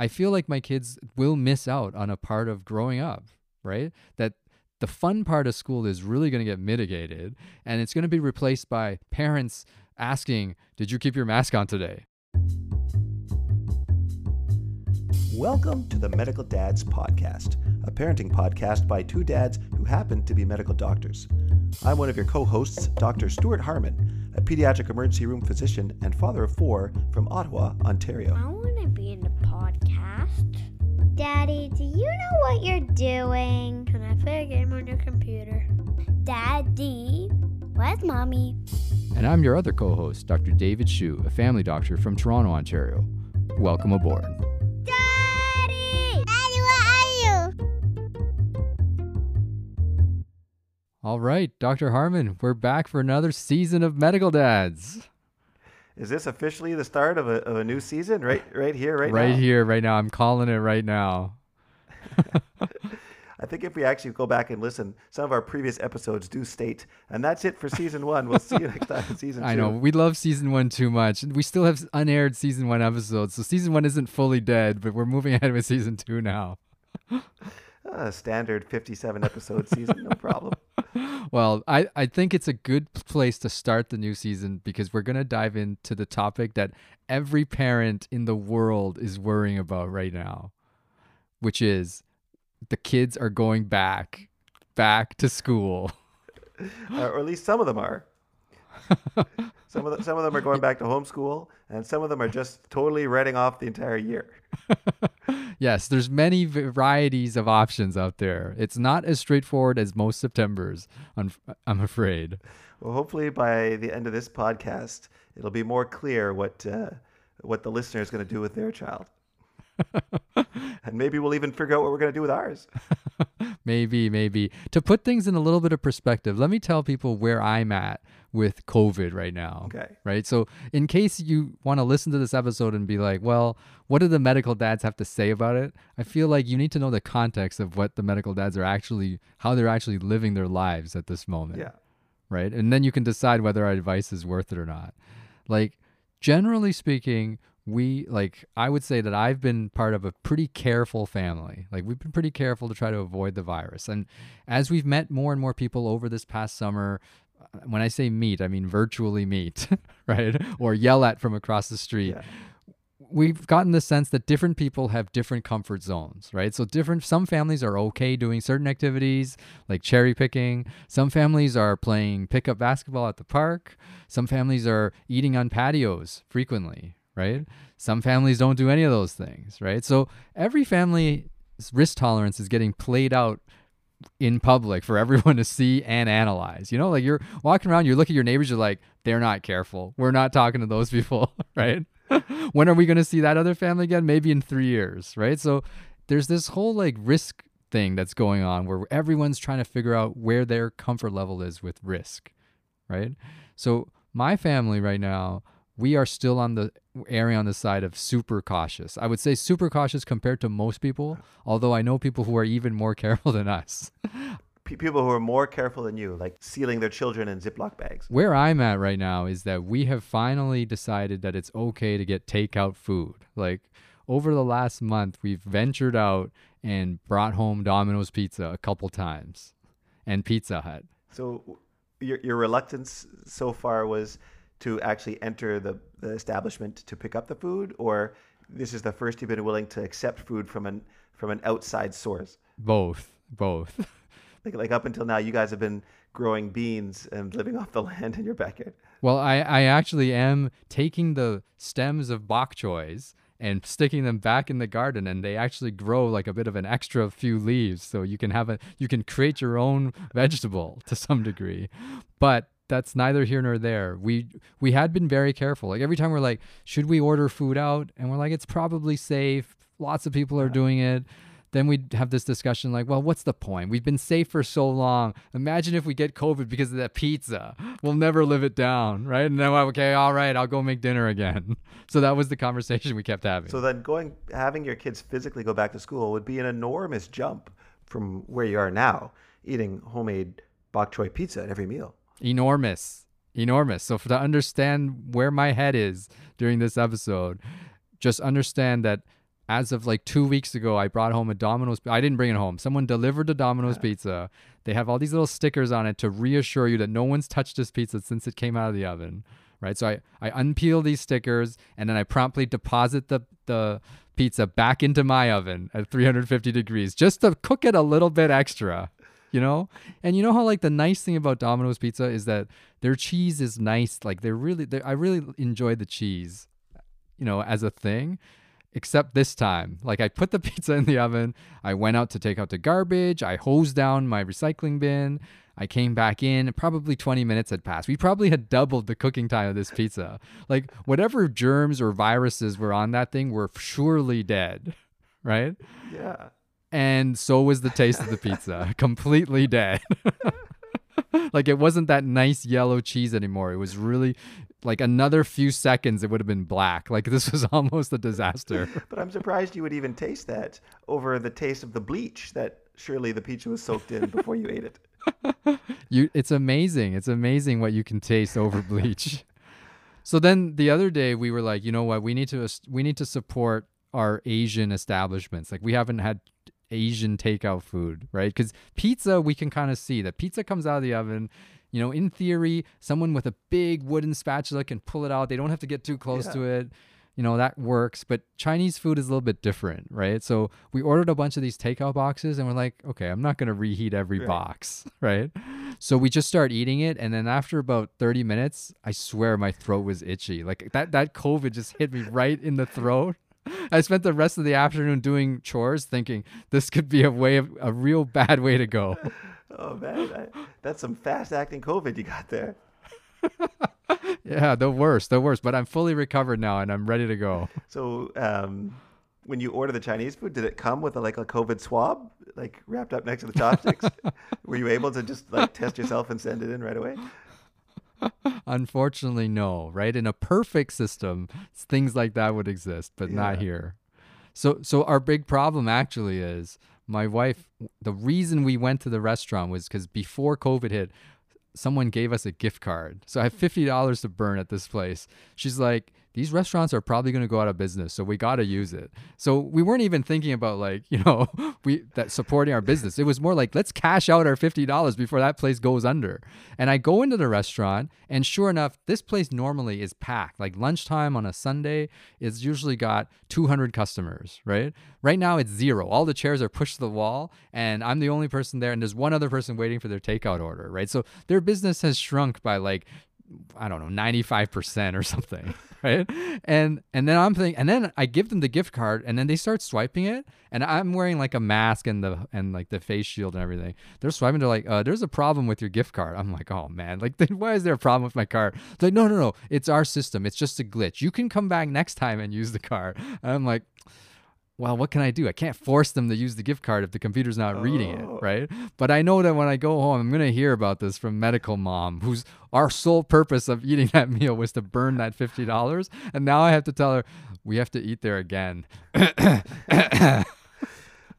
I feel like my kids will miss out on a part of growing up, right? That the fun part of school is really going to get mitigated and it's going to be replaced by parents asking, Did you keep your mask on today? Welcome to the Medical Dads Podcast, a parenting podcast by two dads who happen to be medical doctors. I'm one of your co hosts, Dr. Stuart Harmon, a pediatric emergency room physician and father of four from Ottawa, Ontario. Daddy, do you know what you're doing? Can I play a game on your computer? Daddy, where's mommy? And I'm your other co host, Dr. David Shu, a family doctor from Toronto, Ontario. Welcome aboard. Daddy! Daddy, where are you? All right, Dr. Harmon, we're back for another season of Medical Dads. Is this officially the start of a, of a new season? Right, right here, right, Right now. here, right now. I'm calling it right now. I think if we actually go back and listen, some of our previous episodes do state, and that's it for season one. We'll see you next time in season two. I know we love season one too much. We still have unaired season one episodes, so season one isn't fully dead, but we're moving ahead with season two now. Uh, standard 57 episode season, no problem. Well, I, I think it's a good place to start the new season because we're going to dive into the topic that every parent in the world is worrying about right now, which is the kids are going back, back to school. Uh, or at least some of them are. some of the, some of them are going back to homeschool, and some of them are just totally writing off the entire year. Yes, there's many varieties of options out there. It's not as straightforward as most Septembers, I'm, I'm afraid. Well, hopefully by the end of this podcast, it'll be more clear what uh, what the listener is going to do with their child, and maybe we'll even figure out what we're going to do with ours. maybe, maybe. To put things in a little bit of perspective, let me tell people where I'm at with COVID right now. Okay. Right. So, in case you want to listen to this episode and be like, well, what do the medical dads have to say about it? I feel like you need to know the context of what the medical dads are actually, how they're actually living their lives at this moment. Yeah. Right. And then you can decide whether our advice is worth it or not. Like, generally speaking, we like I would say that I've been part of a pretty careful family. Like we've been pretty careful to try to avoid the virus. And as we've met more and more people over this past summer, uh, when I say meet, I mean virtually meet, right? Or yell at from across the street. Yeah. We've gotten the sense that different people have different comfort zones, right? So different some families are okay doing certain activities like cherry picking. Some families are playing pickup basketball at the park. Some families are eating on patios frequently, right? Some families don't do any of those things, right? So every family's risk tolerance is getting played out in public for everyone to see and analyze. You know, like you're walking around, you look at your neighbors, you're like, they're not careful. We're not talking to those people, right? when are we going to see that other family again? Maybe in three years, right? So there's this whole like risk thing that's going on where everyone's trying to figure out where their comfort level is with risk, right? So my family right now, we are still on the area on the side of super cautious. I would say super cautious compared to most people, although I know people who are even more careful than us. People who are more careful than you, like sealing their children in Ziploc bags. Where I'm at right now is that we have finally decided that it's okay to get takeout food. Like over the last month, we've ventured out and brought home Domino's Pizza a couple times and Pizza Hut. So your your reluctance so far was to actually enter the, the establishment to pick up the food, or this is the first you've been willing to accept food from an from an outside source. Both, both. Like like up until now, you guys have been growing beans and living off the land in your backyard. Well, I, I actually am taking the stems of bok choys and sticking them back in the garden and they actually grow like a bit of an extra few leaves so you can have a you can create your own vegetable to some degree. But that's neither here nor there. We we had been very careful. Like every time we're like, should we order food out? And we're like, it's probably safe. Lots of people are doing it then we'd have this discussion like, well, what's the point? We've been safe for so long. Imagine if we get COVID because of that pizza. We'll never live it down, right? And then, okay, all right, I'll go make dinner again. So that was the conversation we kept having. So then going having your kids physically go back to school would be an enormous jump from where you are now, eating homemade bok choy pizza at every meal. Enormous. Enormous. So for, to understand where my head is during this episode, just understand that as of like two weeks ago, I brought home a Domino's. I didn't bring it home. Someone delivered the Domino's Yeah. pizza. They have all these little stickers on it to reassure you that no one's touched this pizza since it came out of the oven. Right. So I, I unpeel these stickers and then I promptly deposit the, the pizza back into my oven at 350 degrees just to cook it a little bit extra. You know? And you know how like the nice thing about Domino's pizza is that their cheese is nice. Like they're really they I really enjoy the cheese, you know, as a thing except this time. Like I put the pizza in the oven, I went out to take out the garbage, I hosed down my recycling bin, I came back in, probably 20 minutes had passed. We probably had doubled the cooking time of this pizza. Like whatever germs or viruses were on that thing were surely dead, right? Yeah. And so was the taste of the pizza, completely dead. like it wasn't that nice yellow cheese anymore. It was really like another few seconds it would have been black. Like this was almost a disaster. But I'm surprised you would even taste that over the taste of the bleach that surely the pizza was soaked in before you ate it. you it's amazing it's amazing what you can taste over bleach so then the other day we were like you know what we need to we need to support our asian establishments like we haven't had asian takeout food right? Because pizza we can kind of see that pizza comes out of the oven. You know in theory someone with a big wooden spatula can pull it out. They don't have to get too close Yeah. to it. You know that works but chinese food is a little bit different right? So we ordered a bunch of these takeout boxes and we're like okay i'm not going to reheat every Right. box right? So we just start eating it and then after about 30 minutes i swear my throat was itchy. Like that that covid just hit me right in the throat i spent the rest of the afternoon doing chores thinking this could be a way of a real bad way to go Oh man, I, that's some fast acting COVID you got there. yeah the worst the worst but i'm fully recovered now and i'm ready to go So, um, when you order the Chinese food, did it come with a, like a COVID swab, like wrapped up next to the chopsticks? Were you able to just like test yourself and send it in right away? Unfortunately, no. Right? In a perfect system, things like that would exist, but not here. So, so our big problem actually is my wife. The reason we went to the restaurant was because before COVID hit, someone gave us a gift card. So I have fifty dollars to burn at this place. She's like, these restaurants are probably going to go out of business, so we got to use it. So we weren't even thinking about like you know we that supporting our business. It was more like let's cash out our fifty dollars before that place goes under. And I go into the restaurant, and sure enough, this place normally is packed. Like lunchtime on a Sunday it's usually got two hundred customers. Right? Right now it's zero. All the chairs are pushed to the wall, and I'm the only person there, and there's one other person waiting for their takeout order. Right? So their business has shrunk by like I don't know, 95% or something, right? And and then I'm thinking and then I give them the gift card and then they start swiping it and I'm wearing like a mask and the and like the face shield and everything. They're swiping they're like, uh, there's a problem with your gift card. I'm like, "Oh man, like why is there a problem with my card?" It's like, "No, no, no. It's our system. It's just a glitch. You can come back next time and use the card." And I'm like, well, what can I do? I can't force them to use the gift card if the computer's not reading Oh. it, right? But I know that when I go home, I'm going to hear about this from medical mom, whose our sole purpose of eating that meal was to burn that $50. And now I have to tell her, we have to eat there again.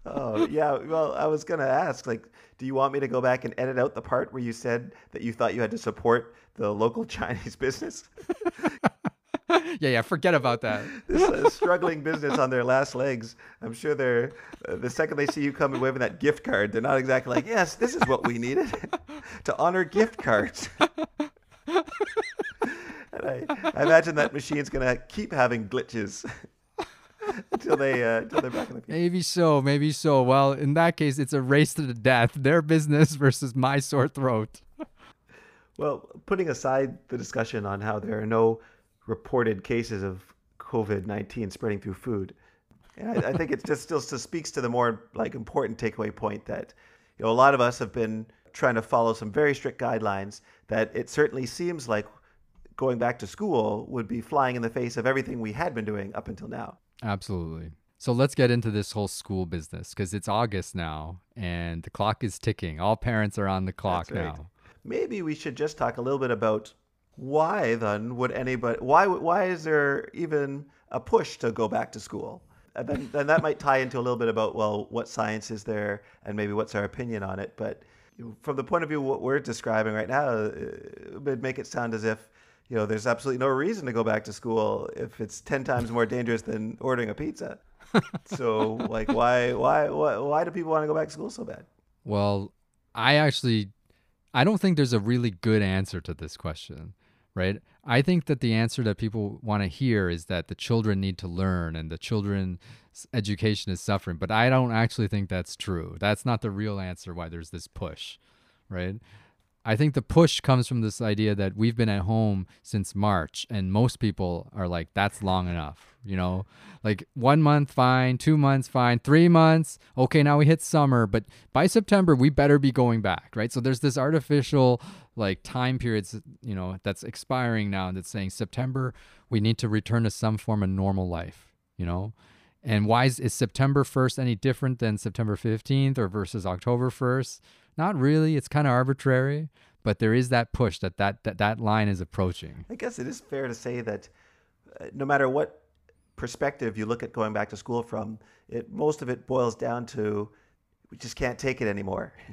Oh yeah. Well, I was gonna ask, like, do you want me to go back and edit out the part where you said that you thought you had to support the local Chinese business, yeah, yeah, forget about that. this uh, struggling business on their last legs? I'm sure they're uh, the second they see you come and waving that gift card, they're not exactly like, yes, this is what we needed to honor gift cards. and I, I imagine that machine's gonna keep having glitches until they uh, until they're back in the. Maybe so, maybe so. Well, in that case, it's a race to the death. Their business versus my sore throat. Well, putting aside the discussion on how there are no reported cases of COVID nineteen spreading through food, I, I think it just still speaks to the more like important takeaway point that you know a lot of us have been trying to follow some very strict guidelines. That it certainly seems like going back to school would be flying in the face of everything we had been doing up until now. Absolutely. So let's get into this whole school business because it's August now and the clock is ticking. All parents are on the clock right. now. maybe we should just talk a little bit about why then would anybody why why is there even a push to go back to school? And then, then that might tie into a little bit about well what science is there and maybe what's our opinion on it. But from the point of view of what we're describing right now it would make it sound as if you know there's absolutely no reason to go back to school if it's 10 times more dangerous than ordering a pizza. So, like, why, why, why, why do people want to go back to school so bad? Well, I actually, I don't think there's a really good answer to this question, right? I think that the answer that people want to hear is that the children need to learn and the children's education is suffering. But I don't actually think that's true. That's not the real answer why there's this push, right? I think the push comes from this idea that we've been at home since March, and most people are like, that's long enough. You know, like one month, fine, two months, fine, three months, okay, now we hit summer, but by September, we better be going back, right? So there's this artificial like time periods, you know, that's expiring now and that's saying September, we need to return to some form of normal life, you know? And why is, is September 1st any different than September 15th or versus October 1st? Not really. It's kind of arbitrary, but there is that push that that, that that line is approaching. I guess it is fair to say that uh, no matter what perspective you look at going back to school from, it most of it boils down to we just can't take it anymore.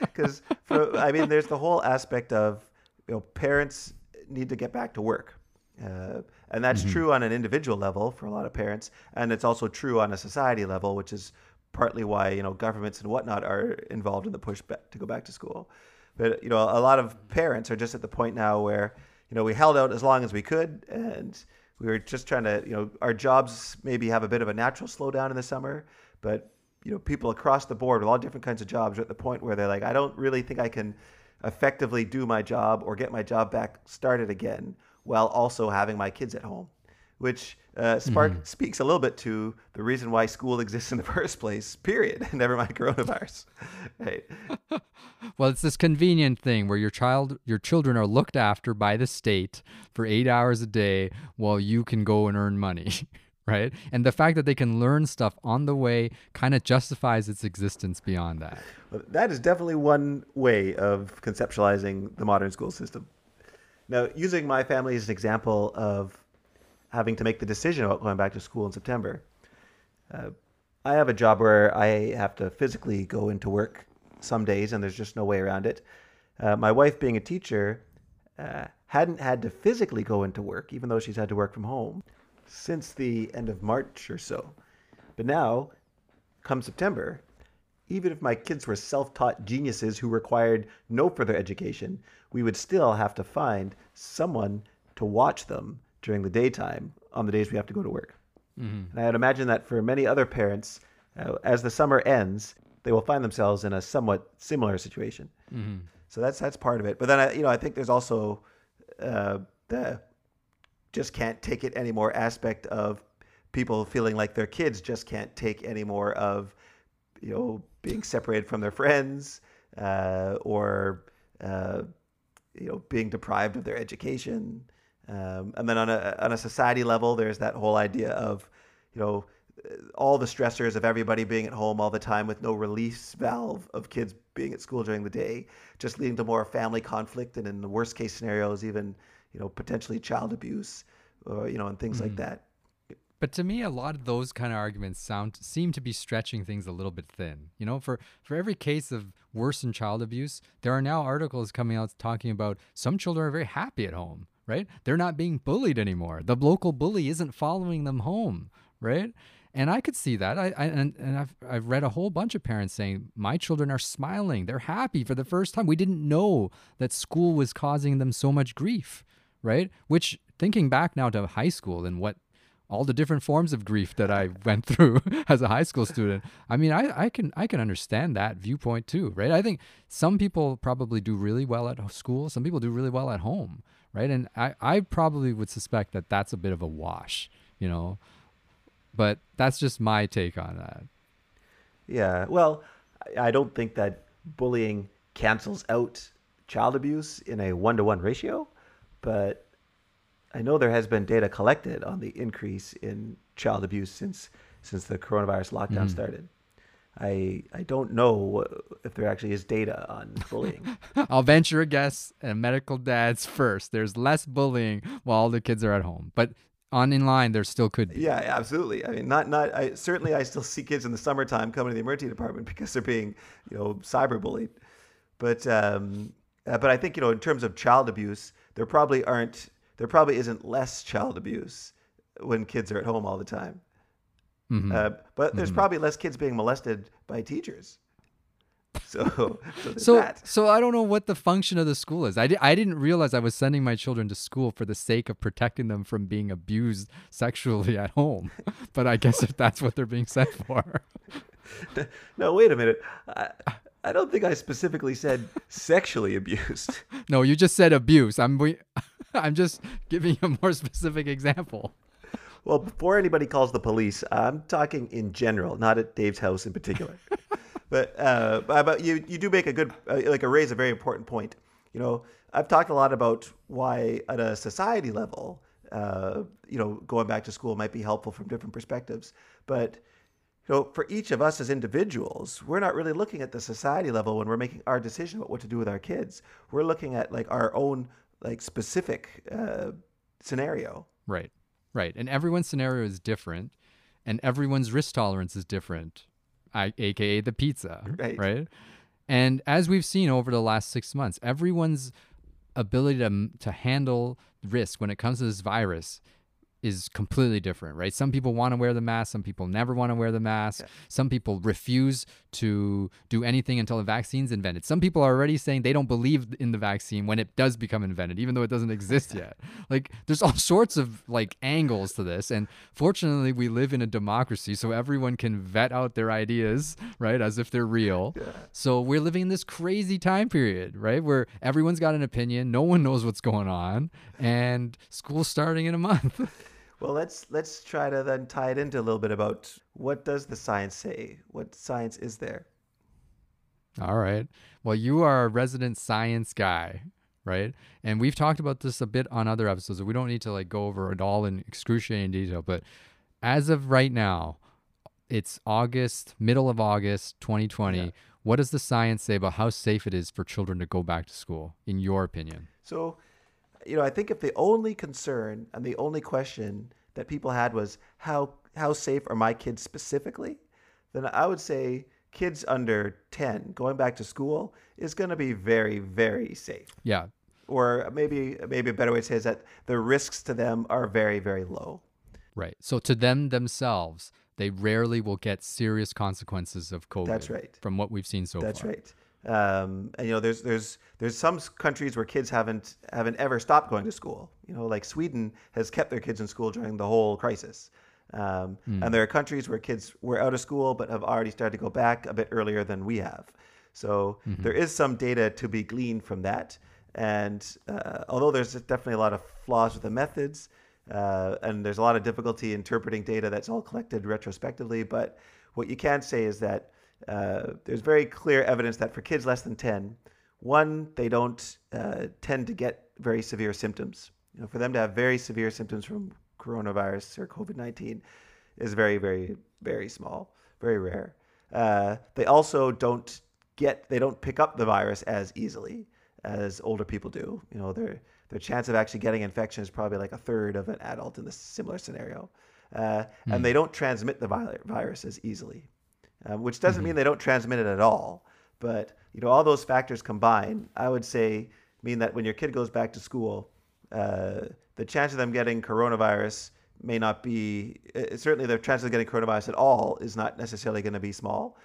Because I mean, there's the whole aspect of you know parents need to get back to work. Uh, and that's mm-hmm. true on an individual level for a lot of parents, and it's also true on a society level, which is partly why you know governments and whatnot are involved in the push back to go back to school. But you know, a lot of parents are just at the point now where you know we held out as long as we could, and we were just trying to you know our jobs maybe have a bit of a natural slowdown in the summer, but you know people across the board with all different kinds of jobs are at the point where they're like, I don't really think I can effectively do my job or get my job back started again while also having my kids at home which uh, spark mm-hmm. speaks a little bit to the reason why school exists in the first place. Period. Never mind coronavirus. right. well, it's this convenient thing where your child, your children are looked after by the state for eight hours a day, while you can go and earn money. right? And the fact that they can learn stuff on the way kind of justifies its existence beyond that. Well, that is definitely one way of conceptualizing the modern school system. Now, using my family as an example of having to make the decision about going back to school in September. Uh, I have a job where I have to physically go into work some days, and there's just no way around it. Uh, my wife, being a teacher, uh, hadn't had to physically go into work, even though she's had to work from home, since the end of March or so. But now, come September, even if my kids were self taught geniuses who required no further education, we would still have to find someone to watch them during the daytime on the days we have to go to work. Mm-hmm. And I would imagine that for many other parents, uh, as the summer ends, they will find themselves in a somewhat similar situation. Mm-hmm. So that's that's part of it. But then I, you know, I think there's also uh, the just can't take it anymore aspect of people feeling like their kids just can't take any more of you know being separated from their friends uh, or uh, you know being deprived of their education um, and then on a on a society level, there's that whole idea of, you know, all the stressors of everybody being at home all the time with no release valve of kids being at school during the day, just leading to more family conflict and in the worst case scenarios, even you know potentially child abuse, or you know, and things mm. like that. But to me, a lot of those kind of arguments sound seem to be stretching things a little bit thin. You know, for for every case of worsened child abuse, there are now articles coming out talking about some children are very happy at home right? They're not being bullied anymore. The local bully isn't following them home, right? And I could see that. I, I and, and I've I've read a whole bunch of parents saying my children are smiling. They're happy for the first time. We didn't know that school was causing them so much grief, right? Which thinking back now to high school and what all the different forms of grief that I went through as a high school student. I mean, I, I can I can understand that viewpoint too, right? I think some people probably do really well at school. Some people do really well at home right? And I, I probably would suspect that that's a bit of a wash, you know, but that's just my take on that. Yeah, well, I don't think that bullying cancels out child abuse in a one to one ratio, but I know there has been data collected on the increase in child abuse since since the coronavirus lockdown mm-hmm. started. I I don't know if there actually is data on bullying. I'll venture a guess. And medical dads first. There's less bullying while all the kids are at home, but on in line there still could be. Yeah, absolutely. I mean, not not. I certainly I still see kids in the summertime coming to the emergency department because they're being you know cyberbullied. But um, uh, but I think you know in terms of child abuse, there probably aren't there probably isn't less child abuse when kids are at home all the time. Mhm. Uh, but there's Mhm. probably less kids being molested by teachers. So, so, so that. so I don't know what the function of the school is. I, di- I didn't realize I was sending my children to school for the sake of protecting them from being abused sexually at home. but I guess if that's what they're being sent for. No, wait a minute. I, I don't think I specifically said sexually abused. no, you just said abuse. I'm we- I'm just giving you a more specific example. Well, before anybody calls the police, I'm talking in general, not at Dave's house in particular. but uh, but you you do make a good uh, like a raise a very important point. You know, I've talked a lot about why at a society level, uh, you know, going back to school might be helpful from different perspectives, but. You know, for each of us as individuals, we're not really looking at the society level when we're making our decision about what to do with our kids. We're looking at like our own like specific uh, scenario. Right. Right. And everyone's scenario is different and everyone's risk tolerance is different, I, aka the pizza. Right. Right. And as we've seen over the last six months, everyone's ability to, to handle risk when it comes to this virus is completely different, right? Some people want to wear the mask, some people never want to wear the mask. Some people refuse to do anything until the vaccine's invented. Some people are already saying they don't believe in the vaccine when it does become invented, even though it doesn't exist yet. Like there's all sorts of like angles to this. And fortunately we live in a democracy, so everyone can vet out their ideas, right, as if they're real. So we're living in this crazy time period, right? Where everyone's got an opinion, no one knows what's going on, and school's starting in a month. Well, let's let's try to then tie it into a little bit about what does the science say? What science is there? All right. Well, you are a resident science guy, right? And we've talked about this a bit on other episodes. We don't need to like go over it all in excruciating detail, but as of right now, it's August, middle of August 2020. Yeah. What does the science say about how safe it is for children to go back to school, in your opinion? So, you know, I think if the only concern and the only question that people had was how how safe are my kids specifically, then I would say kids under 10 going back to school is going to be very very safe. Yeah. Or maybe maybe a better way to say is that the risks to them are very very low. Right. So to them themselves, they rarely will get serious consequences of COVID. That's right. From what we've seen so That's far. That's right. Um, and you know, there's there's there's some countries where kids haven't haven't ever stopped going to school. You know, like Sweden has kept their kids in school during the whole crisis. Um, And there are countries where kids were out of school but have already started to go back a bit earlier than we have. So there is some data to be gleaned from that. And uh, although there's definitely a lot of flaws with the methods, uh, and there's a lot of difficulty interpreting data that's all collected retrospectively, but what you can say is that uh, there's very clear evidence that for kids less than 10, one, they don't uh, tend to get very severe symptoms. You know, for them to have very severe symptoms from coronavirus or COVID 19 is very, very, very small, very rare. Uh, they also don't get, they don't pick up the virus as easily as older people do. You know, their their chance of actually getting infection is probably like a third of an adult in this similar scenario, uh, and they don't transmit the virus as easily, um, which doesn't mean they don't transmit it at all. But you know, all those factors combined, I would say, mean that when your kid goes back to school, uh, the chance of them getting coronavirus may not be uh, certainly the chance of getting coronavirus at all is not necessarily going to be small,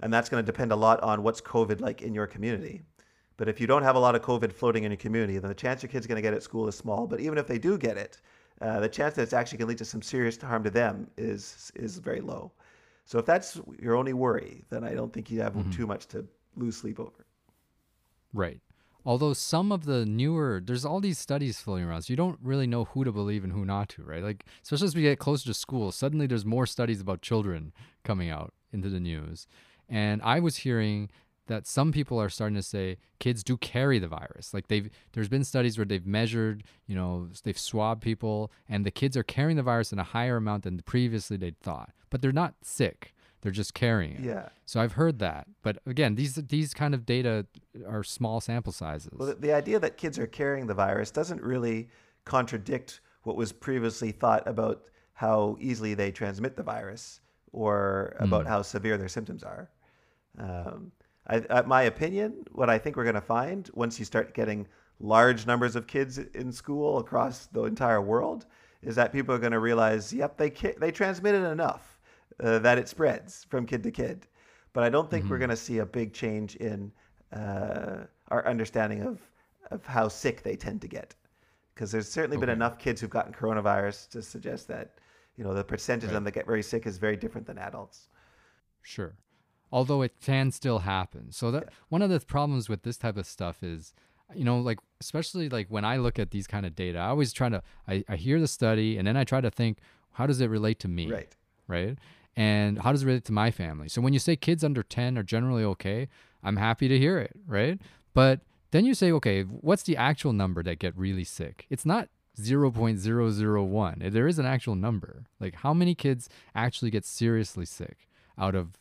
and that's going to depend a lot on what's COVID like in your community. But if you don't have a lot of COVID floating in your community, then the chance your kid's going to get it at school is small. But even if they do get it, uh, the chance that it's actually going to lead to some serious harm to them is is very low. So if that's your only worry, then I don't think you have mm-hmm. too much to lose sleep over. Right. Although some of the newer, there's all these studies floating around, so you don't really know who to believe and who not to, right? Like, especially as we get closer to school, suddenly there's more studies about children coming out into the news. And I was hearing that some people are starting to say kids do carry the virus. Like they've there's been studies where they've measured, you know, they've swabbed people and the kids are carrying the virus in a higher amount than previously they'd thought. But they're not sick. They're just carrying it. Yeah. So I've heard that, but again, these these kind of data are small sample sizes. Well, the, the idea that kids are carrying the virus doesn't really contradict what was previously thought about how easily they transmit the virus or about how severe their symptoms are. Um, I, uh, my opinion, what I think we're going to find once you start getting large numbers of kids in school across the entire world, is that people are going to realize, yep, they ca- they transmitted enough. uh, that it spreads from kid to kid. But I don't think we're Mhm. going to see a big change in uh, our understanding of, of how sick they tend to get. Because there's certainly been enough kids who've gotten coronavirus to suggest that, you know, the percentage of them that get very sick is very different than adults. Sure. Although it can still happen. So that one of the problems with this type of stuff is, you know, like especially like when I look at these kind of data, I always try to I, I hear the study and then I try to think, how does it relate to me? Right. Right. And how does it relate to my family? So when you say kids under 10 are generally okay, I'm happy to hear it, right? But then you say, okay, what's the actual number that get really sick? It's not 0.001. There is an actual number. Like how many kids actually get seriously sick out of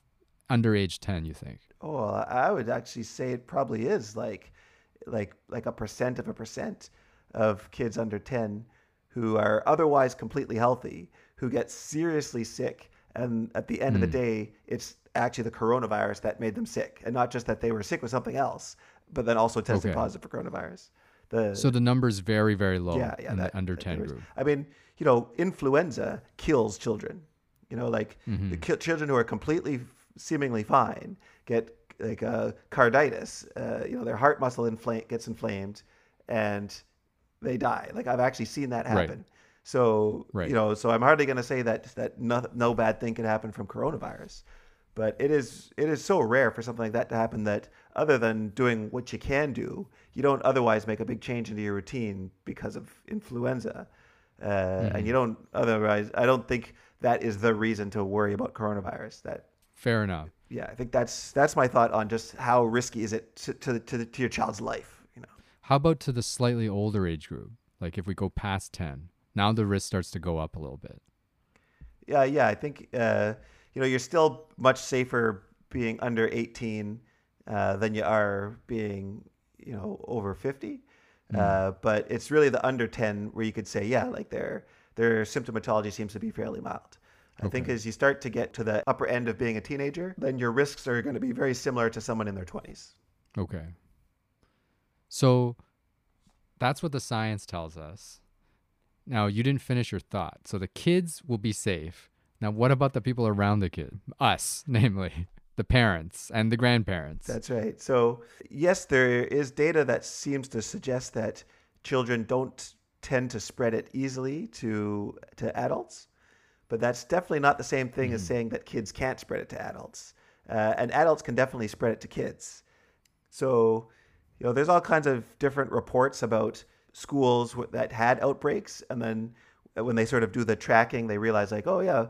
under age 10, you think? Oh, I would actually say it probably is like, like, like a percent of a percent of kids under 10 who are otherwise completely healthy who get seriously sick. And at the end of the Mm. day, it's actually the coronavirus that made them sick, and not just that they were sick with something else, but then also tested Okay. positive for coronavirus. The So the number's very, very low yeah, yeah, in that, the under that 10 there is. group. I mean, you know, influenza kills children. You know, like the Mhm. ki- children who are completely seemingly fine get like uh, carditis. Uh, you know, their heart muscle inflame gets inflamed, and they die. Like I've actually seen that Right. happen. So Right. you know, so I'm hardly going to say that that no, no bad thing can happen from coronavirus, but it is it is so rare for something like that to happen that other than doing what you can do, you don't otherwise make a big change into your routine because of influenza, uh, and you don't otherwise. I don't think that is the reason to worry about coronavirus. That Fair enough. yeah, I think that's that's my thought on just how risky is it to to, to, to your child's life. You know. How about to the slightly older age group? Like if we go past 10, now the risk starts to go up a little bit. Yeah, yeah. I think uh, you know you're still much safer being under 18 uh, than you are being you know over 50. Uh, but it's really the under 10 where you could say, yeah, like their their symptomatology seems to be fairly mild. I think as you start to get to the upper end of being a teenager, then your risks are going to be very similar to someone in their 20s. Okay. So that's what the science tells us. Now, you didn't finish your thought. So the kids will be safe. Now, what about the people around the kid? Us, namely, the parents and the grandparents. That's right. So, yes, there is data that seems to suggest that children don't tend to spread it easily to to adults, but that's definitely not the same thing as saying that kids can't spread it to adults. Uh, and adults can definitely spread it to kids. So, you know, there's all kinds of different reports about schools that had outbreaks, and then when they sort of do the tracking, they realize like, oh yeah,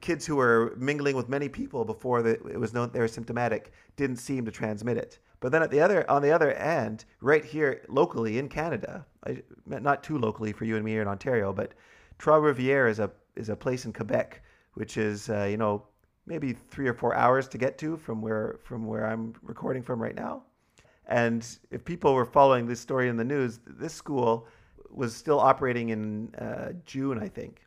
kids who were mingling with many people before the, it was known they were symptomatic didn't seem to transmit it. But then at the other on the other end, right here locally in Canada, I, not too locally for you and me here in Ontario, but Trois Rivières is a is a place in Quebec, which is uh, you know maybe three or four hours to get to from where from where I'm recording from right now. And if people were following this story in the news, this school was still operating in uh, June, I think,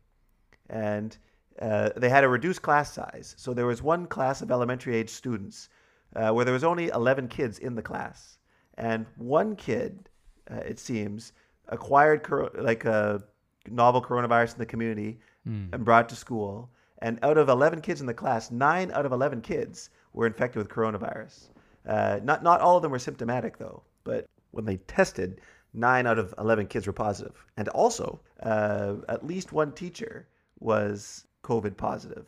and uh, they had a reduced class size. So there was one class of elementary age students uh, where there was only 11 kids in the class, and one kid, uh, it seems, acquired like a novel coronavirus in the community and brought to school. And out of 11 kids in the class, nine out of 11 kids were infected with coronavirus. Uh, not not all of them were symptomatic though, but when they tested, nine out of 11 kids were positive. And also, uh, at least one teacher was COVID positive.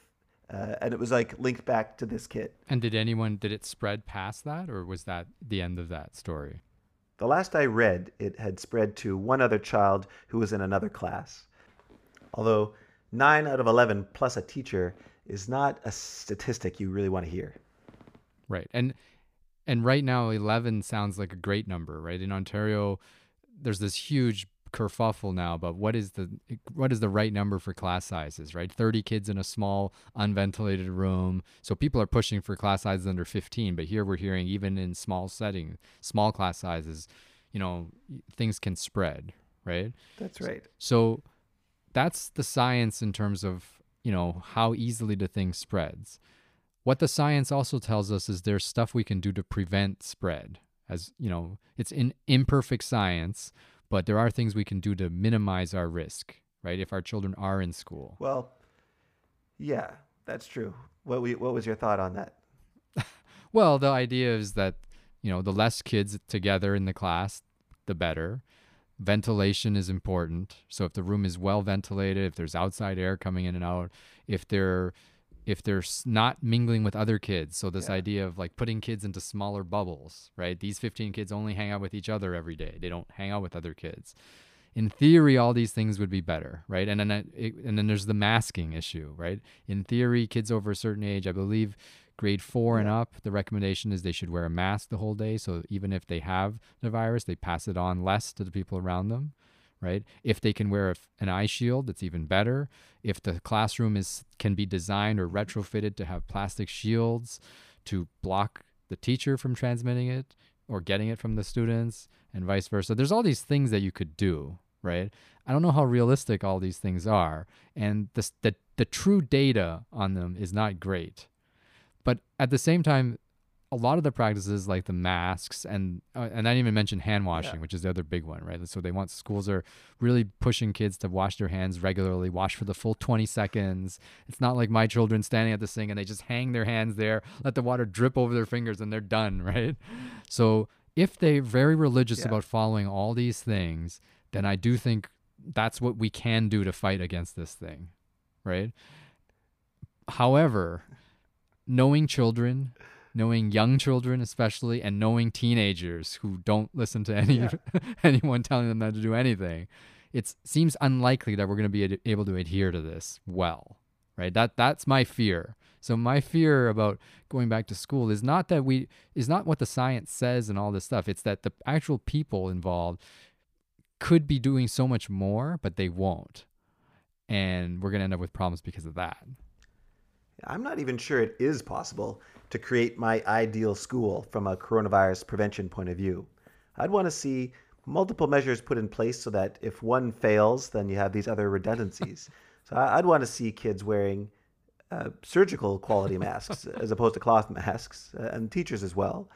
Uh, and it was like linked back to this kid. and did anyone, did it spread past that or was that the end of that story? The last I read, it had spread to one other child who was in another class. Although nine out of 11 plus a teacher is not a statistic you really want to hear. Right. And and right now 11 sounds like a great number, right? In Ontario there's this huge kerfuffle now but what is the what is the right number for class sizes, right? 30 kids in a small unventilated room. So people are pushing for class sizes under 15, but here we're hearing even in small setting, small class sizes, you know, things can spread, right? That's right. So that's the science in terms of, you know, how easily the thing spreads. What the science also tells us is there's stuff we can do to prevent spread. As, you know, it's in imperfect science, but there are things we can do to minimize our risk, right? If our children are in school. Well, yeah, that's true. What we, what was your thought on that? Well, the idea is that, you know, the less kids together in the class, the better. Ventilation is important. So if the room is well ventilated, if there's outside air coming in and out, if they're if they're not mingling with other kids. So this Yeah. idea of like putting kids into smaller bubbles, right? These 15 kids only hang out with each other every day. They don't hang out with other kids. In theory, all these things would be better, right? And then it, and then there's the masking issue, right? In theory, kids over a certain age, I believe grade 4 and up, the recommendation is they should wear a mask the whole day so even if they have the virus, they pass it on less to the people around them right? If they can wear a an eye shield, it's even better. If the classroom is can be designed or retrofitted to have plastic shields to block the teacher from transmitting it or getting it from the students and vice versa. There's all these things that you could do, right? I don't know how realistic all these things are, and the the, the true data on them is not great. But at the same time, a lot of the practices like the masks and uh, and I didn't even mention hand washing, which is the other big one, right? So they want schools are really pushing kids to wash their hands regularly, wash for the full 20 seconds. It's not like my children standing at the sink and they just hang their hands there, let the water drip over their fingers and they're done, right? So if they're very religious Yeah. about following all these things, then I do think that's what we can do to fight against this thing, right? However, knowing children, knowing young children especially, and knowing teenagers who don't listen to any Yeah. anyone telling them not to do anything, it seems unlikely that we're going to be ad- able to adhere to this well, right? That that's my fear. So my fear about going back to school is not that we is not what the science says and all this stuff. It's that the actual people involved could be doing so much more, but they won't. And we're going to end up with problems because of that. I'm not even sure it is possible to create my ideal school from a coronavirus prevention point of view. I'd want to see multiple measures put in place so that if one fails, then you have these other redundancies. so I'd want to see kids wearing uh, surgical quality masks as opposed to cloth masks, uh, and teachers as well.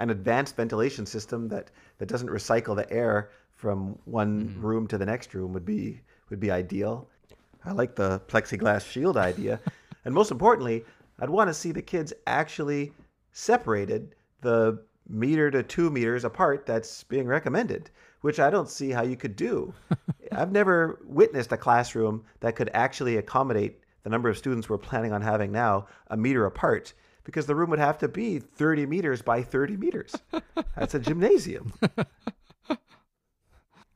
An advanced ventilation system that, that doesn't recycle the air from one room to the next room would be would be ideal. I like the plexiglass shield idea. and most importantly, I'd want to see the kids actually separated the meter to two meters apart that's being recommended, which I don't see how you could do. I've never witnessed a classroom that could actually accommodate the number of students we're planning on having now a meter apart because the room would have to be 30 meters by 30 meters. That's a gymnasium.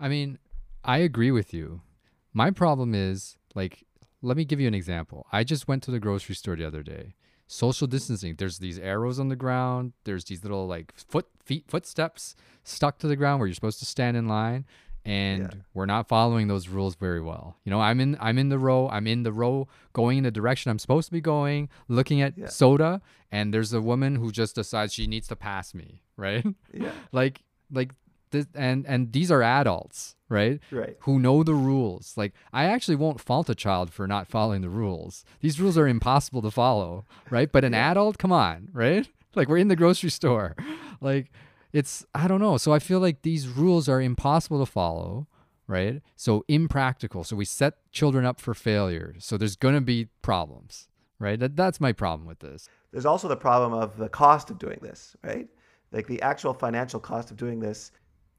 I mean, I agree with you. My problem is like, let me give you an example. I just went to the grocery store the other day. Social distancing. There's these arrows on the ground. There's these little like foot feet footsteps stuck to the ground where you're supposed to stand in line, and Yeah. we're not following those rules very well. You know, I'm in I'm in the row. I'm in the row going in the direction I'm supposed to be going, looking at Yeah. soda, and there's a woman who just decides she needs to pass me, right? Yeah. like like this and and these are adults right? Right. who know the rules. Like i actually won't fault a child for not following the rules. These rules are impossible to follow right? But an adult come on right? Like we're in the grocery store. Like it's i don't know. So i feel like these rules are impossible to follow right? So impractical. So we set children up for failure. So there's going to be problems right? That, that's my problem with this. There's also the problem of the cost of doing this, right? Like the actual financial cost of doing this,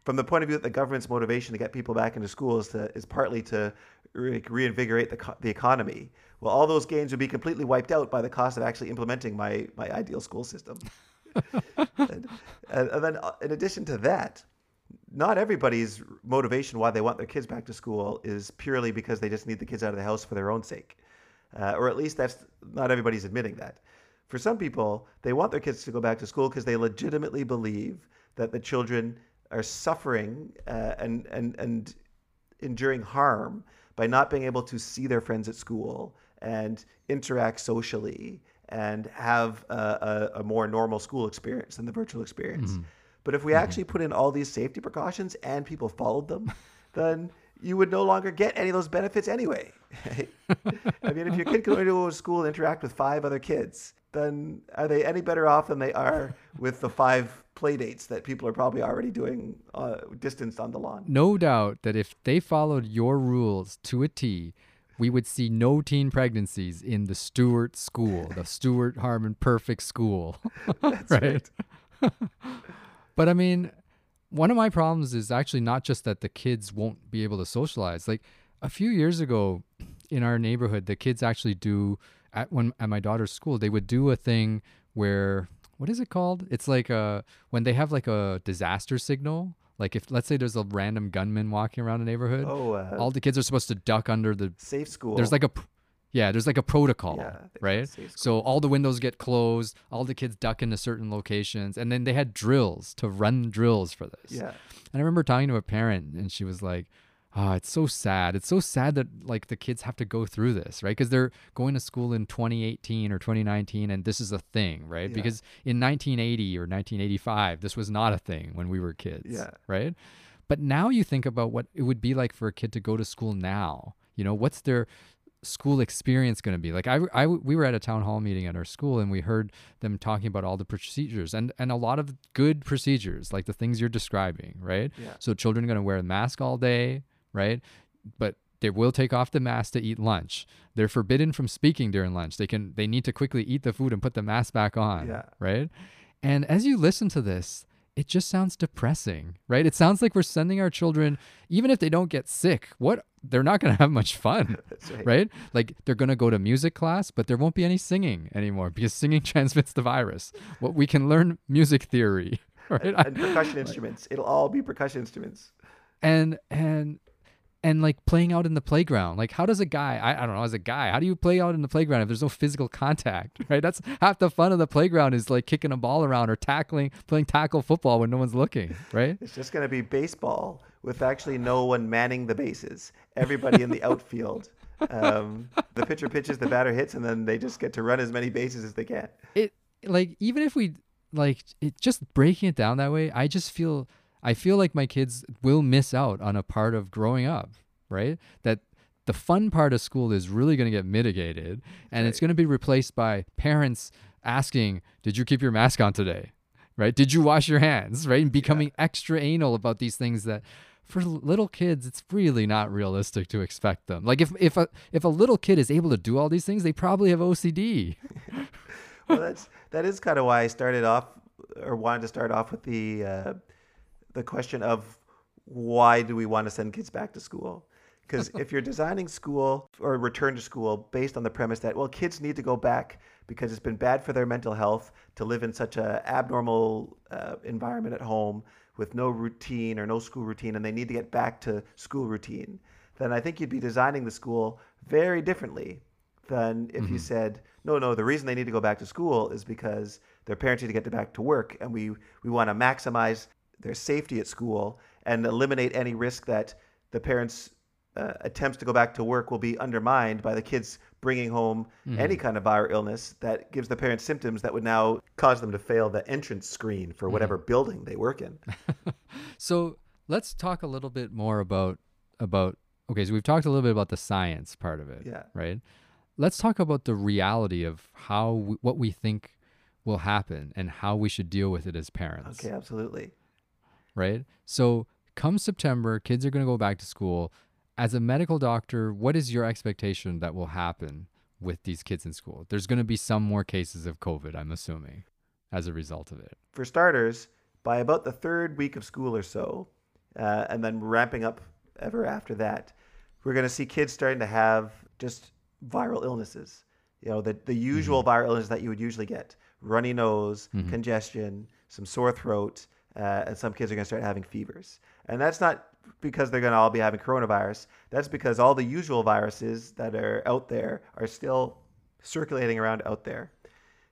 from the point of view that the government's motivation to get people back into school is, to, is partly to re- reinvigorate the, the economy. Well, all those gains would be completely wiped out by the cost of actually implementing my, my ideal school system. and, and, and then, uh, in addition to that, not everybody's motivation why they want their kids back to school is purely because they just need the kids out of the house for their own sake. Uh, or at least that's not everybody's admitting that. For some people, they want their kids to go back to school because they legitimately believe that the children are suffering uh, and, and, and enduring harm by not being able to see their friends at school and interact socially and have a, a, a more normal school experience than the virtual experience. But if we actually put in all these safety precautions and people followed them, then you would no longer get any of those benefits anyway. I mean, if your kid can go to school and interact with five other kids, then are they any better off than they are with the five play dates that people are probably already doing uh, distanced on the lawn? no doubt that if they followed your rules to a T, we would see no teen pregnancies in the Stuart school, the Stuart Harmon perfect school. That's right. but I mean, one of my problems is actually not just that the kids won't be able to socialize. Like a few years ago in our neighborhood, the kids actually do at when at my daughter's school, they would do a thing where what is it called? It's like a when they have like a disaster signal. Like if let's say there's a random gunman walking around a neighborhood, Oh, uh, all the kids are supposed to duck under the safe school. there's like a yeah there's like a protocol Yeah, they call it right so all the windows get closed all the kids duck into certain locations and then they had drills to run drills for this yeah. and i remember talking to a parent and she was like oh it's so sad. It's so sad that like the kids have to go through this right? Because they're going to school in 2018 or 2019 and this is a thing right? Yeah. because in 1980 or 1985 this was not a thing when we were kids Yeah. right? But now you think about what it would be like for a kid to go to school now. You know what's their school experience going to be? Like I, I we were at a town hall meeting at our school and we heard them talking about all the procedures and and a lot of good procedures like the things you're describing right? Yeah. so children are going to wear a mask all day right but they will take off the mask to eat lunch they're forbidden from speaking during lunch they can they need to quickly eat the food and put the mask back on Yeah. right and as you listen to this it just sounds depressing right it sounds like we're sending our children even if they don't get sick what they're not going to have much fun right. right? Like they're going to go to music class, but there won't be any singing anymore because singing transmits the virus. Well, we can learn music theory, right? And percussion instruments. It'll all be percussion instruments. and and and like playing out in the playground. Like how does a guy, I, I don't know, as a guy, how do you play out in the playground if there's no physical contact, right? That's half the fun of the playground is like kicking a ball around or tackling, playing tackle football when no one's looking, right? It's just going to be baseball with actually no one manning the bases. Everybody in the outfield. Um, the pitcher pitches, the batter hits, and then they just get to run as many bases as they can. it like even if we like it just breaking it down that way i just feel i feel like my kids will miss out on a part of growing up right? That the fun part of school is really going to get mitigated and it's going to be replaced by parents asking did you keep your mask on today? Right? Did you wash your hands? Right? And becoming extra anal about these things that for little kids it's really not realistic to expect them. Like if if a if a little kid is able to do all these things they probably have ocd well, that's that is kind of why I started off or wanted to start off with the uh, the question of why do we want to send kids back to school? Because if you're designing school or return to school based on the premise that well, kids need to go back because it's been bad for their mental health to live in such an abnormal uh, environment at home with no routine or no school routine, and they need to get back to school routine, then I think you'd be designing the school very differently than if you said, no, no, the reason they need to go back to school is because their parents need to get back to work, and we, we want to maximize their safety at school and eliminate any risk that the parents' uh, attempts to go back to work will be undermined by the kids bringing home any kind of viral illness that gives the parents symptoms that would now cause them to fail the entrance screen for whatever building they work in. So let's talk a little bit more about about okay. So we've talked a little bit about the science part of it, Yeah. right? Let's talk about the reality of how we, what we think will happen and how we should deal with it as parents, Okay, absolutely. Right? So come September, kids are going to go back to school. As a medical doctor, what is your expectation that will happen with these kids in school? There's going to be some more cases of COVID, I'm assuming, as a result of it. for starters, by about the third week of school or so, uh, and then ramping up ever after that, we're going to see kids starting to have just viral illnesses. You know, the, the usual viral illness that you would usually get runny nose, congestion, some sore throat, uh, and some kids are going to start having fevers. And that's not because they're going to all be having coronavirus. That's because all the usual viruses that are out there are still circulating around out there.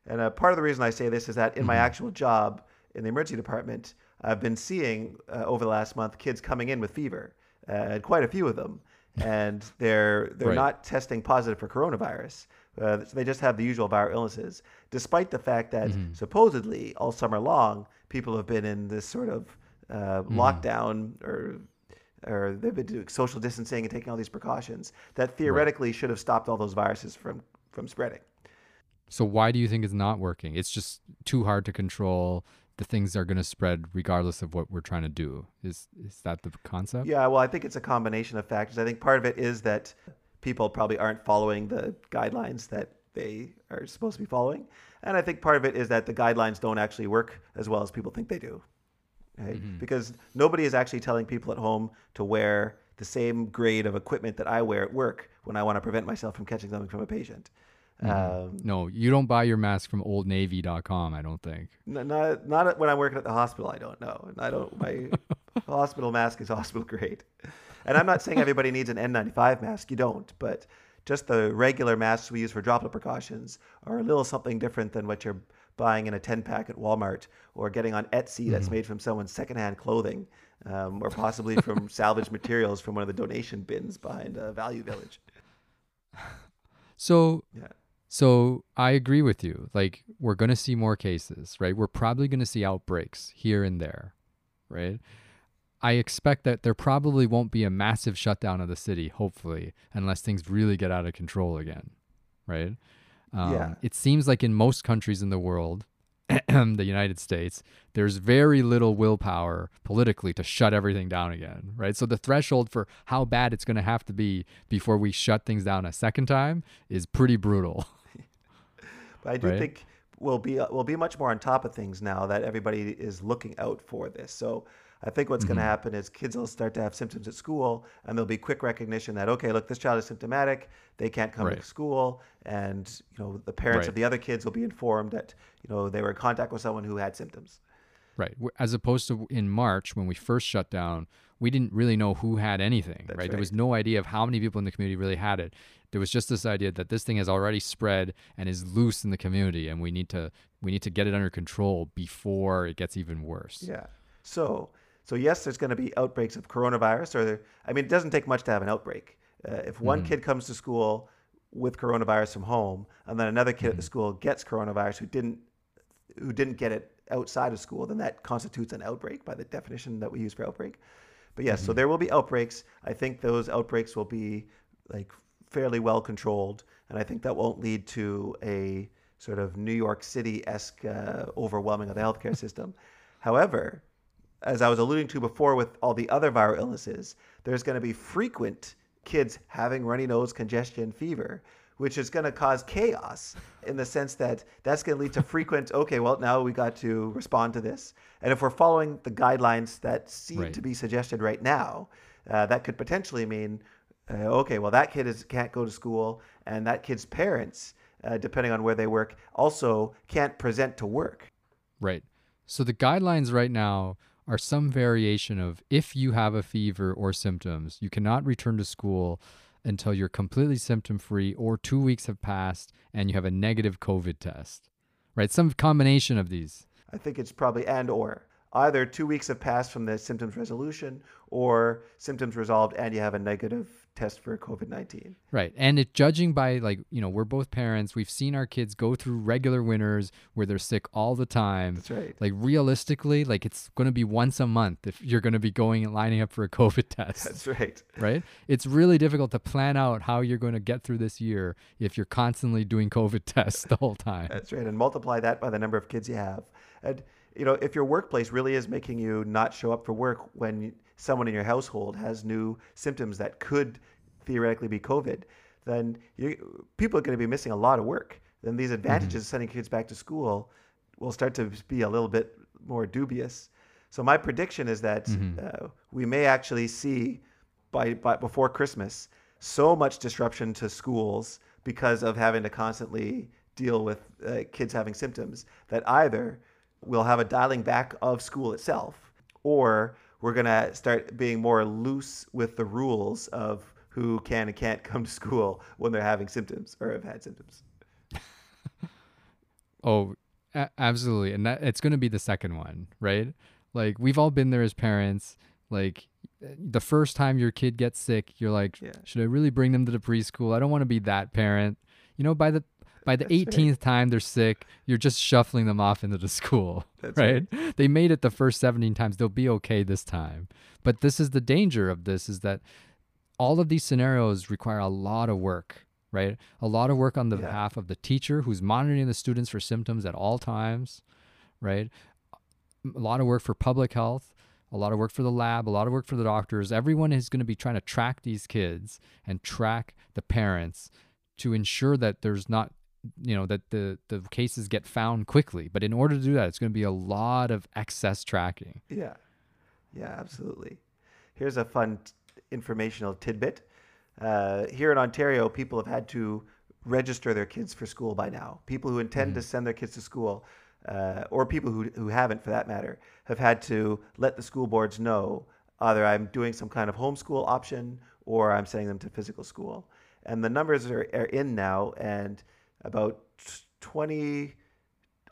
And uh, part of the reason I say this is that in my actual job in the emergency department, I've been seeing uh, over the last month kids coming in with fever, uh, and quite a few of them, and they're they're Right. not testing positive for coronavirus. Uh, so they just have the usual viral illnesses, despite the fact that supposedly all summer long people have been in this sort of uh, lockdown or or they've been doing social distancing and taking all these precautions that theoretically should have stopped all those viruses from from spreading. So why do you think it's not working? It's just too hard to control. The things are going to spread regardless of what we're trying to do. Is is that the concept? Yeah, well, I think it's a combination of factors. I think part of it is that people probably aren't following the guidelines that they are supposed to be following. And I think part of it is that the guidelines don't actually work as well as people think they do. Right? Because nobody is actually telling people at home to wear the same grade of equipment that I wear at work when I want to prevent myself from catching something from a patient. Um, No, you don't buy your mask from oldnavy.com, I don't think. Not not when I'm working at the hospital. I don't know. I don't. My hospital mask is hospital grade, and I'm not saying everybody needs an N95 mask. You don't, but just the regular masks we use for droplet precautions are a little something different than what you're buying in a 10 pack at Walmart or getting on Etsy that's made from someone's secondhand clothing, um, or possibly from salvaged materials from one of the donation bins behind a Value Village. So Yeah. So I agree with you. Like we're going to see more cases, right? We're probably going to see outbreaks here and there, right? I expect that there probably won't be a massive shutdown of the city, hopefully, unless things really get out of control again, right? Um, Yeah. It seems like in most countries in the world, the United States, there's very little willpower politically to shut everything down again, right? So the threshold for how bad it's going to have to be before we shut things down a second time is pretty brutal. But I do Right. think we'll be we'll be much more on top of things now that everybody is looking out for this. So I think what's Mm-hmm. going to happen is kids will start to have symptoms at school, and there'll be quick recognition that okay, look, this child is symptomatic, they can't come Right. to school, and you know the parents Right. of the other kids will be informed that you know they were in contact with someone who had symptoms. Right. As opposed to in March when we first shut down, we didn't really know who had anything, That's right? There was no idea of how many people in the community really had it. There was just this idea that this thing has already spread and is loose in the community and we need to we need to get it under control before it gets even worse. Yeah. So, so yes, there's going to be outbreaks of coronavirus, or there, I mean, it doesn't take much to have an outbreak. Uh, if one kid comes to school with coronavirus from home, and then another kid at the school gets coronavirus who didn't who didn't get it outside of school, then that constitutes an outbreak by the definition that we use for outbreak. But yes, so there will be outbreaks. I think those outbreaks will be like fairly well controlled, and I think that won't lead to a sort of New York City esque uh, overwhelming of the healthcare system. However, as I was alluding to before with all the other viral illnesses, there's going to be frequent kids having runny nose, congestion, fever, which is going to cause chaos in the sense that that's going to lead to frequent, okay, well, now we got to respond to this. And if we're following the guidelines that seem Right. to be suggested right now, uh, that could potentially mean, uh, okay, well, that kid is, can't go to school, and that kid's parents, uh, depending on where they work, also can't present to work. Right. So the guidelines right now are some variation of if you have a fever or symptoms, you cannot return to school until you're completely symptom free or 2 weeks have passed and you have a negative COVID test. Right? Some combination of these. I think it's probably and or. Either two weeks have passed from the symptoms resolution or symptoms resolved and you have a negative test for COVID 19. Right. And it judging by like, you know, we're both parents. We've seen our kids go through regular winters where they're sick all the time. That's right. Like realistically, like it's going to be once a month if you're going to be going and lining up for a COVID test. That's right. right? It's really difficult to plan out how you're going to get through this year if you're constantly doing COVID tests the whole time. That's right. And multiply that by the number of kids you have. And, you know, if your workplace really is making you not show up for work when someone in your household has new symptoms that could theoretically be COVID, then you, people are going to be missing a lot of work. Then these advantages of sending kids back to school will start to be a little bit more dubious. So my prediction is that uh, we may actually see by, by before Christmas so much disruption to schools because of having to constantly deal with uh, kids having symptoms that either we'll have a dialing back of school itself or we're going to start being more loose with the rules of who can and can't come to school when they're having symptoms or have had symptoms. Oh, a- absolutely. And that it's going to be the second one, right? Like we've all been there as parents. Like the first time your kid gets sick, you're like, Yeah. should I really bring them to the preschool? I don't want to be that parent. You know, by the by the That's right. 18th time they're sick, you're just shuffling them off into the school, That's right? They made it the first 17 times. They'll be okay this time. But this is the danger of this is that all of these scenarios require a lot of work, right? A lot of work on the Yeah. behalf of the teacher who's monitoring the students for symptoms at all times, right? A lot of work for public health, a lot of work for the lab, a lot of work for the doctors. Everyone is going to be trying to track these kids and track the parents to ensure that there's not you know that the the cases get found quickly but in order to do that it's going to be a lot of excess tracking Yeah. Yeah, absolutely. Here's a fun t- informational tidbit. Uh, here in Ontario, people have had to register their kids for school by now. People who intend to send their kids to school, uh, or people who, who haven't for that matter, have had to let the school boards know either I'm doing some kind of homeschool option or I'm sending them to physical school. And the numbers are, are in now, and about 20,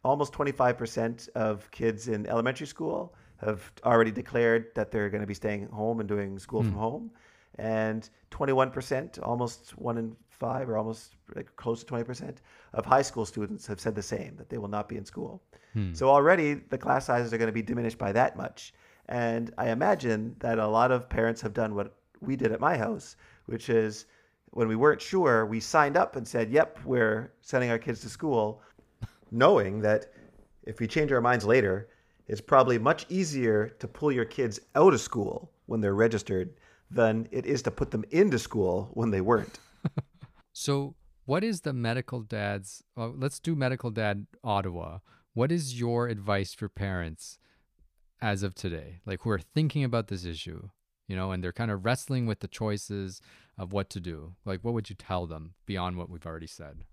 almost 25% of kids in elementary school have already declared that they're going to be staying home and doing school hmm. from home. And 21%, almost one in five, or almost like close to 20% of high school students have said the same, that they will not be in school. Hmm. So already the class sizes are going to be diminished by that much. And I imagine that a lot of parents have done what we did at my house, which is when we weren't sure, we signed up and said, yep, we're sending our kids to school, knowing that if we change our minds later, it's probably much easier to pull your kids out of school when they're registered than it is to put them into school when they weren't. So, what is the medical dad's? Well, let's do medical dad Ottawa. What is your advice for parents as of today, like who are thinking about this issue, you know, and they're kind of wrestling with the choices of what to do? Like, what would you tell them beyond what we've already said?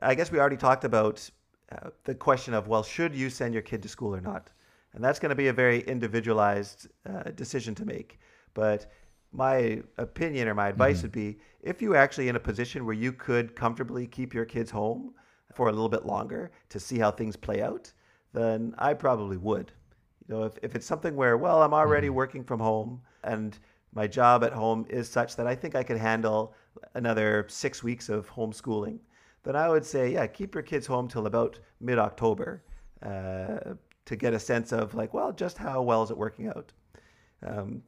I guess we already talked about uh, the question of, well, should you send your kid to school or not? And that's going to be a very individualized uh, decision to make. But my opinion or my advice would be if you're actually in a position where you could comfortably keep your kids home for a little bit longer to see how things play out, then I probably would. You know, if, if it's something where, well, I'm already working from home and my job at home is such that I think I could handle another six weeks of homeschooling, then I would say, yeah, keep your kids home till about mid October uh, to get a sense of, like, well, just how well is it working out? Um,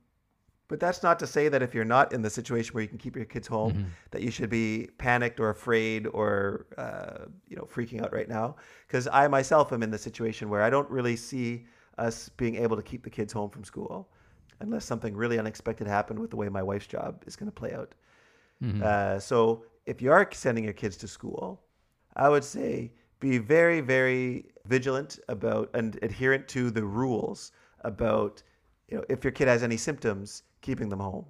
but that's not to say that if you're not in the situation where you can keep your kids home, that you should be panicked or afraid or uh, you know freaking out right now. Because I myself am in the situation where I don't really see us being able to keep the kids home from school, unless something really unexpected happened with the way my wife's job is going to play out. Uh, so if you are sending your kids to school, I would say be very, very vigilant about and adherent to the rules about you know if your kid has any symptoms, keeping them home.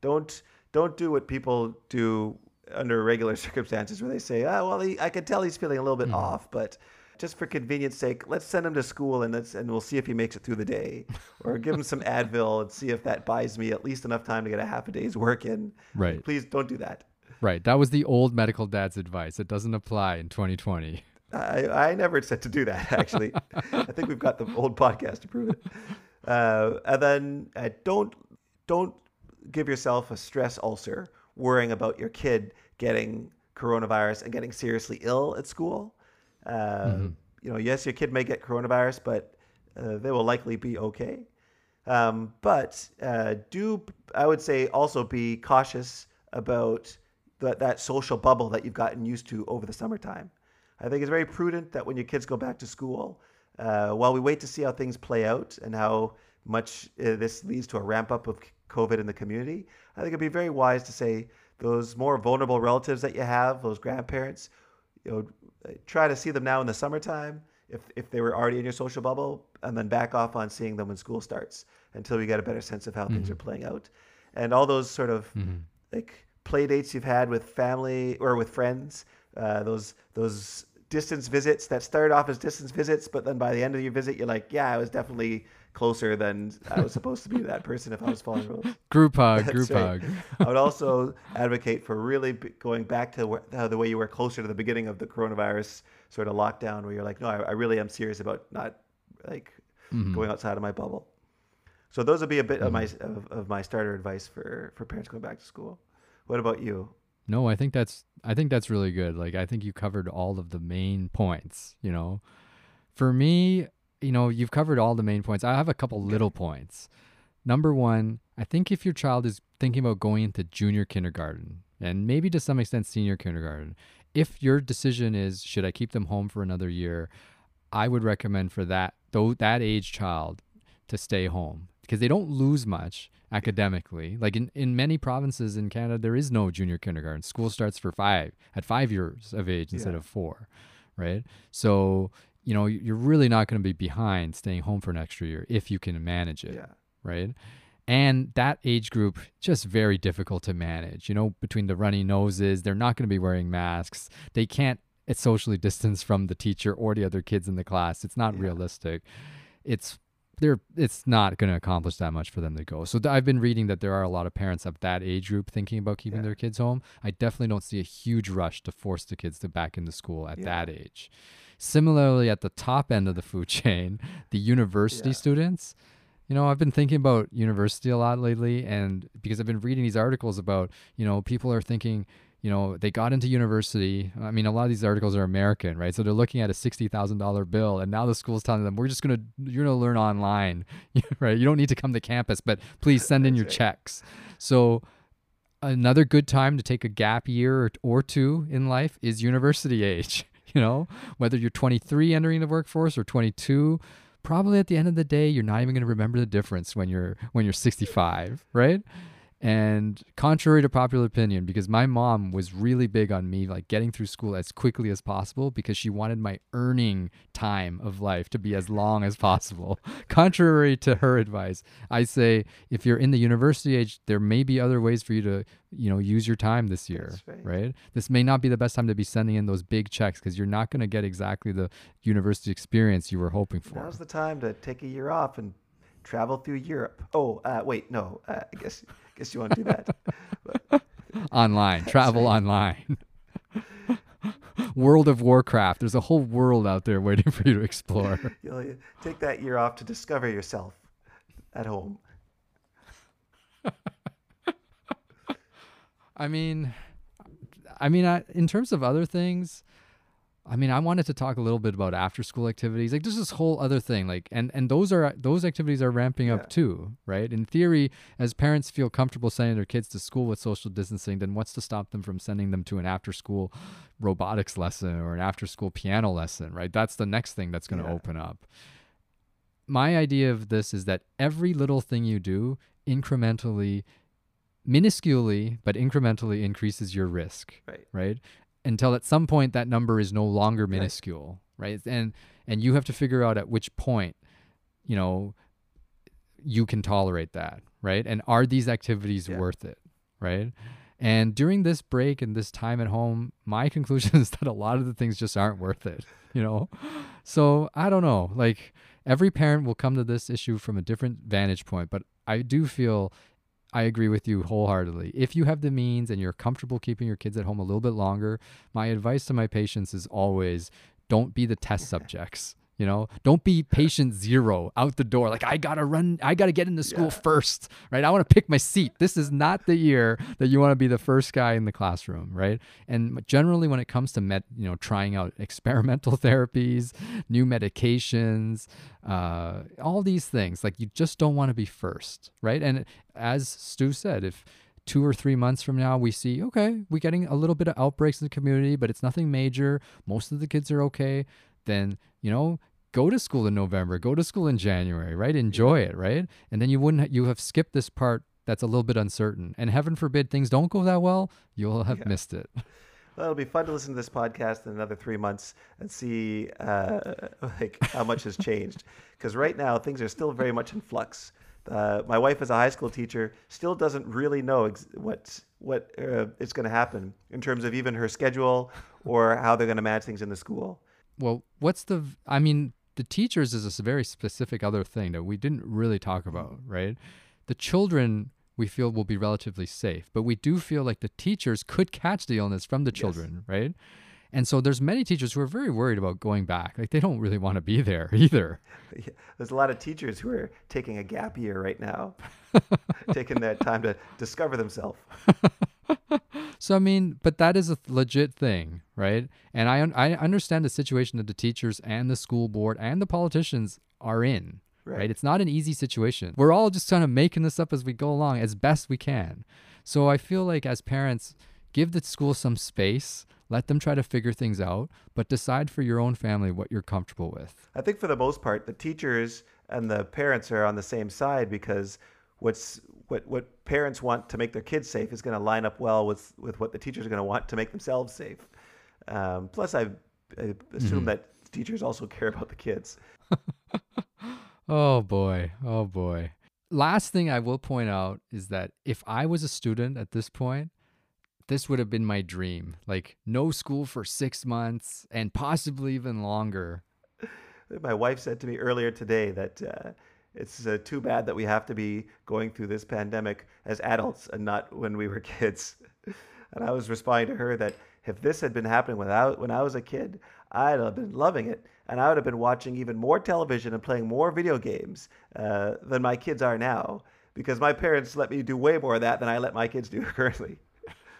Don't don't do what people do under regular circumstances where they say, "Ah, well, he, I can tell he's feeling a little bit off, but just for convenience sake, let's send him to school and let's and we'll see if he makes it through the day, or give him some Advil and see if that buys me at least enough time to get a half a day's work in." Right. Please don't do that. Right. That was the old medical dad's advice. It doesn't apply in 2020. I, I never said to do that, actually. I think we've got the old podcast to prove it. Uh, and then uh, don't don't give yourself a stress ulcer worrying about your kid getting coronavirus and getting seriously ill at school. Uh, You know, yes, your kid may get coronavirus, but uh, they will likely be okay. Um, but uh, do I would say also be cautious about that that social bubble that you've gotten used to over the summertime. I think it's very prudent that when your kids go back to school, uh, while we wait to see how things play out and how much uh, this leads to a ramp up of COVID in the community, I think it'd be very wise to say those more vulnerable relatives that you have, those grandparents, you know, try to see them now in the summertime if, if they were already in your social bubble, and then back off on seeing them when school starts until we get a better sense of how things are playing out. And all those sort of like play dates you've had with family or with friends, uh, those those distance visits that started off as distance visits, but then by the end of your visit, you're like, yeah, I was definitely closer than I was supposed to be to that person if I was following rules. Group hug, That's group right. hug. I would also advocate for really going back to where, how the way you were closer to the beginning of the coronavirus sort of lockdown, where you're like, no, I, I really am serious about not like mm-hmm. going outside of my bubble. So those would be a bit of my mm-hmm. of, of my starter advice for for parents going back to school. What about you? No, I think that's I think that's really good. Like I think you covered all of the main points, you know. For me, you know, you've covered all the main points. I have a couple little points. Number 1, I think if your child is thinking about going into junior kindergarten and maybe to some extent senior kindergarten, if your decision is should I keep them home for another year, I would recommend for that though that age child to stay home because they don't lose much academically. Like in, in many provinces in Canada, there is no junior kindergarten. School starts for five at five years of age instead Yeah. of four, right? So you know you're really not going to be behind staying home for an extra year if you can manage it Yeah. right? And that age group just very difficult to manage. You know, between the runny noses, they're not going to be wearing masks. They can't uh, socially distance from the teacher or the other kids in the class. It's not Yeah. realistic. It's they're it's not going to accomplish that much for them to go. So th- I've been reading that there are a lot of parents of that age group thinking about keeping Yeah. their kids home. I definitely don't see a huge rush to force the kids to back into school at Yeah. that age. Similarly, at the top end of the food chain, the university Yeah. students, you know, I've been thinking about university a lot lately, and because I've been reading these articles about, you know, people are thinking, you know, they got into university. I mean, a lot of these articles are American, right? So they're looking at a sixty thousand dollar bill, and now the school's telling them, "We're just gonna, you're gonna learn online, right? You don't need to come to campus, but please send in your right. checks." So another good time to take a gap year or, or two in life is university age. You know, whether you're 23 entering the workforce or 22, probably at the end of the day, you're not even going to remember the difference when you're when you're 65, right? And contrary to popular opinion, because my mom was really big on me like getting through school as quickly as possible because she wanted my earning time of life to be as long as possible. contrary to her advice, I say if you're in the university age, there may be other ways for you to, you know, use your time this year, right. right? This may not be the best time to be sending in those big checks because you're not going to get exactly the university experience you were hoping for. Now's the time to take a year off and travel through Europe. Oh, uh, wait, no. Uh, I guess guess you want to do that. But, online, travel online. World of Warcraft. There's a whole world out there waiting for you to explore. you'll take that year off to discover yourself at home. I mean, I mean, I, in terms of other things, I mean, I wanted to talk a little bit about after school activities. Like, there's this whole other thing. Like, and and those are those activities are ramping Yeah. up too, right? In theory, as parents feel comfortable sending their kids to school with social distancing, then what's to stop them from sending them to an after school robotics lesson or an after school piano lesson, right? That's the next thing that's going to Yeah. open up. My idea of this is that every little thing you do incrementally minusculely but incrementally increases your risk Right. right until at some point that number is no longer minuscule right, and and you have to figure out at which point you know you can tolerate that right? And are these activities Yeah. worth it right? And during this break and this time at home my conclusion is that a lot of the things just aren't worth it you know? So i don't know. Like every parent will come to this issue from a different vantage point but i do feel I agree with you wholeheartedly. If you have the means and you're comfortable keeping your kids at home a little bit longer, my advice to my patients is always don't be the test subjects. You know, don't be patient zero out the door. Like, I gotta run, I gotta get into school Yeah. first, right? I wanna pick my seat. This is not the year that you wanna be the first guy in the classroom, right? And generally, when it comes to med, you know, trying out experimental therapies, new medications, uh, all these things, like, you just don't wanna be first, right? And as Stu said, if two or three months from now we see, okay, we're getting a little bit of outbreaks in the community, but it's nothing major, most of the kids are okay, then, you know, go to school in November, go to school in January, right? Enjoy it, right? And then you wouldn't, you have skipped this part that's a little bit uncertain. And heaven forbid things don't go that well, you'll have Yeah. missed it. Well, it'll be fun to listen to this podcast in another three months and see uh, like how much has changed. Because right now things are still very much in flux. Uh, my wife, as a high school teacher, still doesn't really know ex- what what uh, is going to happen in terms of even her schedule or how they're going to manage things in the school. Well, what's the, I mean, the teachers is a very specific other thing that we didn't really talk mm-hmm. about, right? The children we feel will be relatively safe, but we do feel like the teachers could catch the illness from the Yes. children, right? And so there's many teachers who are very worried about going back. Like they don't really want to be there either. Yeah, There's a lot of teachers who are taking a gap year right now, taking that time to discover themselves. So I mean, but that is a legit thing, right? And I un- I understand the situation that the teachers and the school board and the politicians are in, right? Right. It's not an easy situation. We're all just kind of making this up as we go along as best we can. So I feel like as parents, give the school some space. Let them try to figure things out, but decide for your own family what you're comfortable with. I think for the most part, the teachers and the parents are on the same side because what's what what parents want to make their kids safe is going to line up well with with what the teachers are going to want to make themselves safe. Um, plus, I, I assume Mhm. that teachers also care about the kids. Oh boy. Oh boy. Last thing I will point out is that if I was a student at this point, this would have been my dream. Like no school for 6 months and possibly even longer. My wife said to me earlier today that uh, it's uh, too bad that we have to be going through this pandemic as adults and not when we were kids. And I was responding to her that if this had been happening without when I was a kid, I'd have been loving it, and I would have been watching even more television and playing more video games uh, than my kids are now, because my parents let me do way more of that than I let my kids do currently.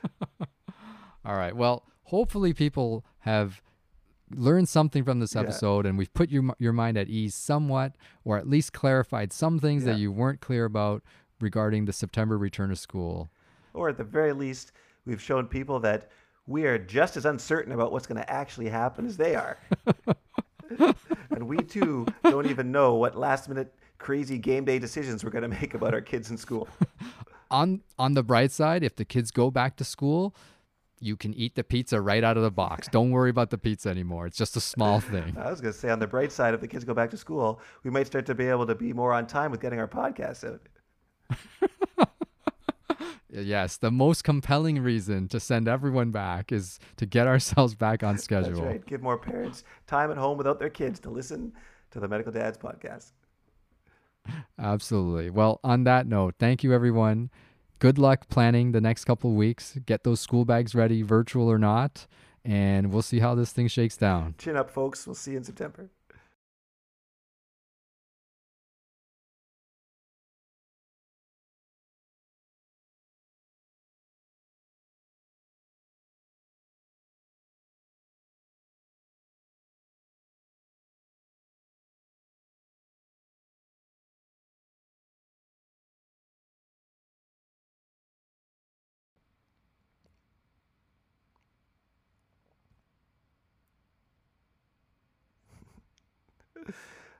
All right. Well, hopefully people have learned something from this Yeah. episode and we've put your your mind at ease somewhat or at least clarified some things that you weren't clear about regarding the September return to school. Or at the very least, we've shown people that we are just as uncertain about what's going to actually happen as they are. and we too don't even know what last minute crazy game day decisions we're going to make about our kids in school. on on the bright side, if the kids go back to school, you can eat the pizza right out of the box. Don't worry about the pizza anymore. It's just a small thing. I was going to say, on the bright side, if the kids go back to school, we might start to be able to be more on time with getting our podcast out. Yes, the most compelling reason to send everyone back is to get ourselves back on schedule. That's right. Give more parents time at home without their kids to listen to the Medical Dads podcast. Absolutely. Well, on that note, thank you everyone. Good luck planning the next couple weeks. Get those school bags ready, virtual or not, and we'll see how this thing shakes down. Chin up, folks. We'll see you in September.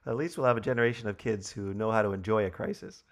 At least we'll have a generation of kids who know how to enjoy a crisis.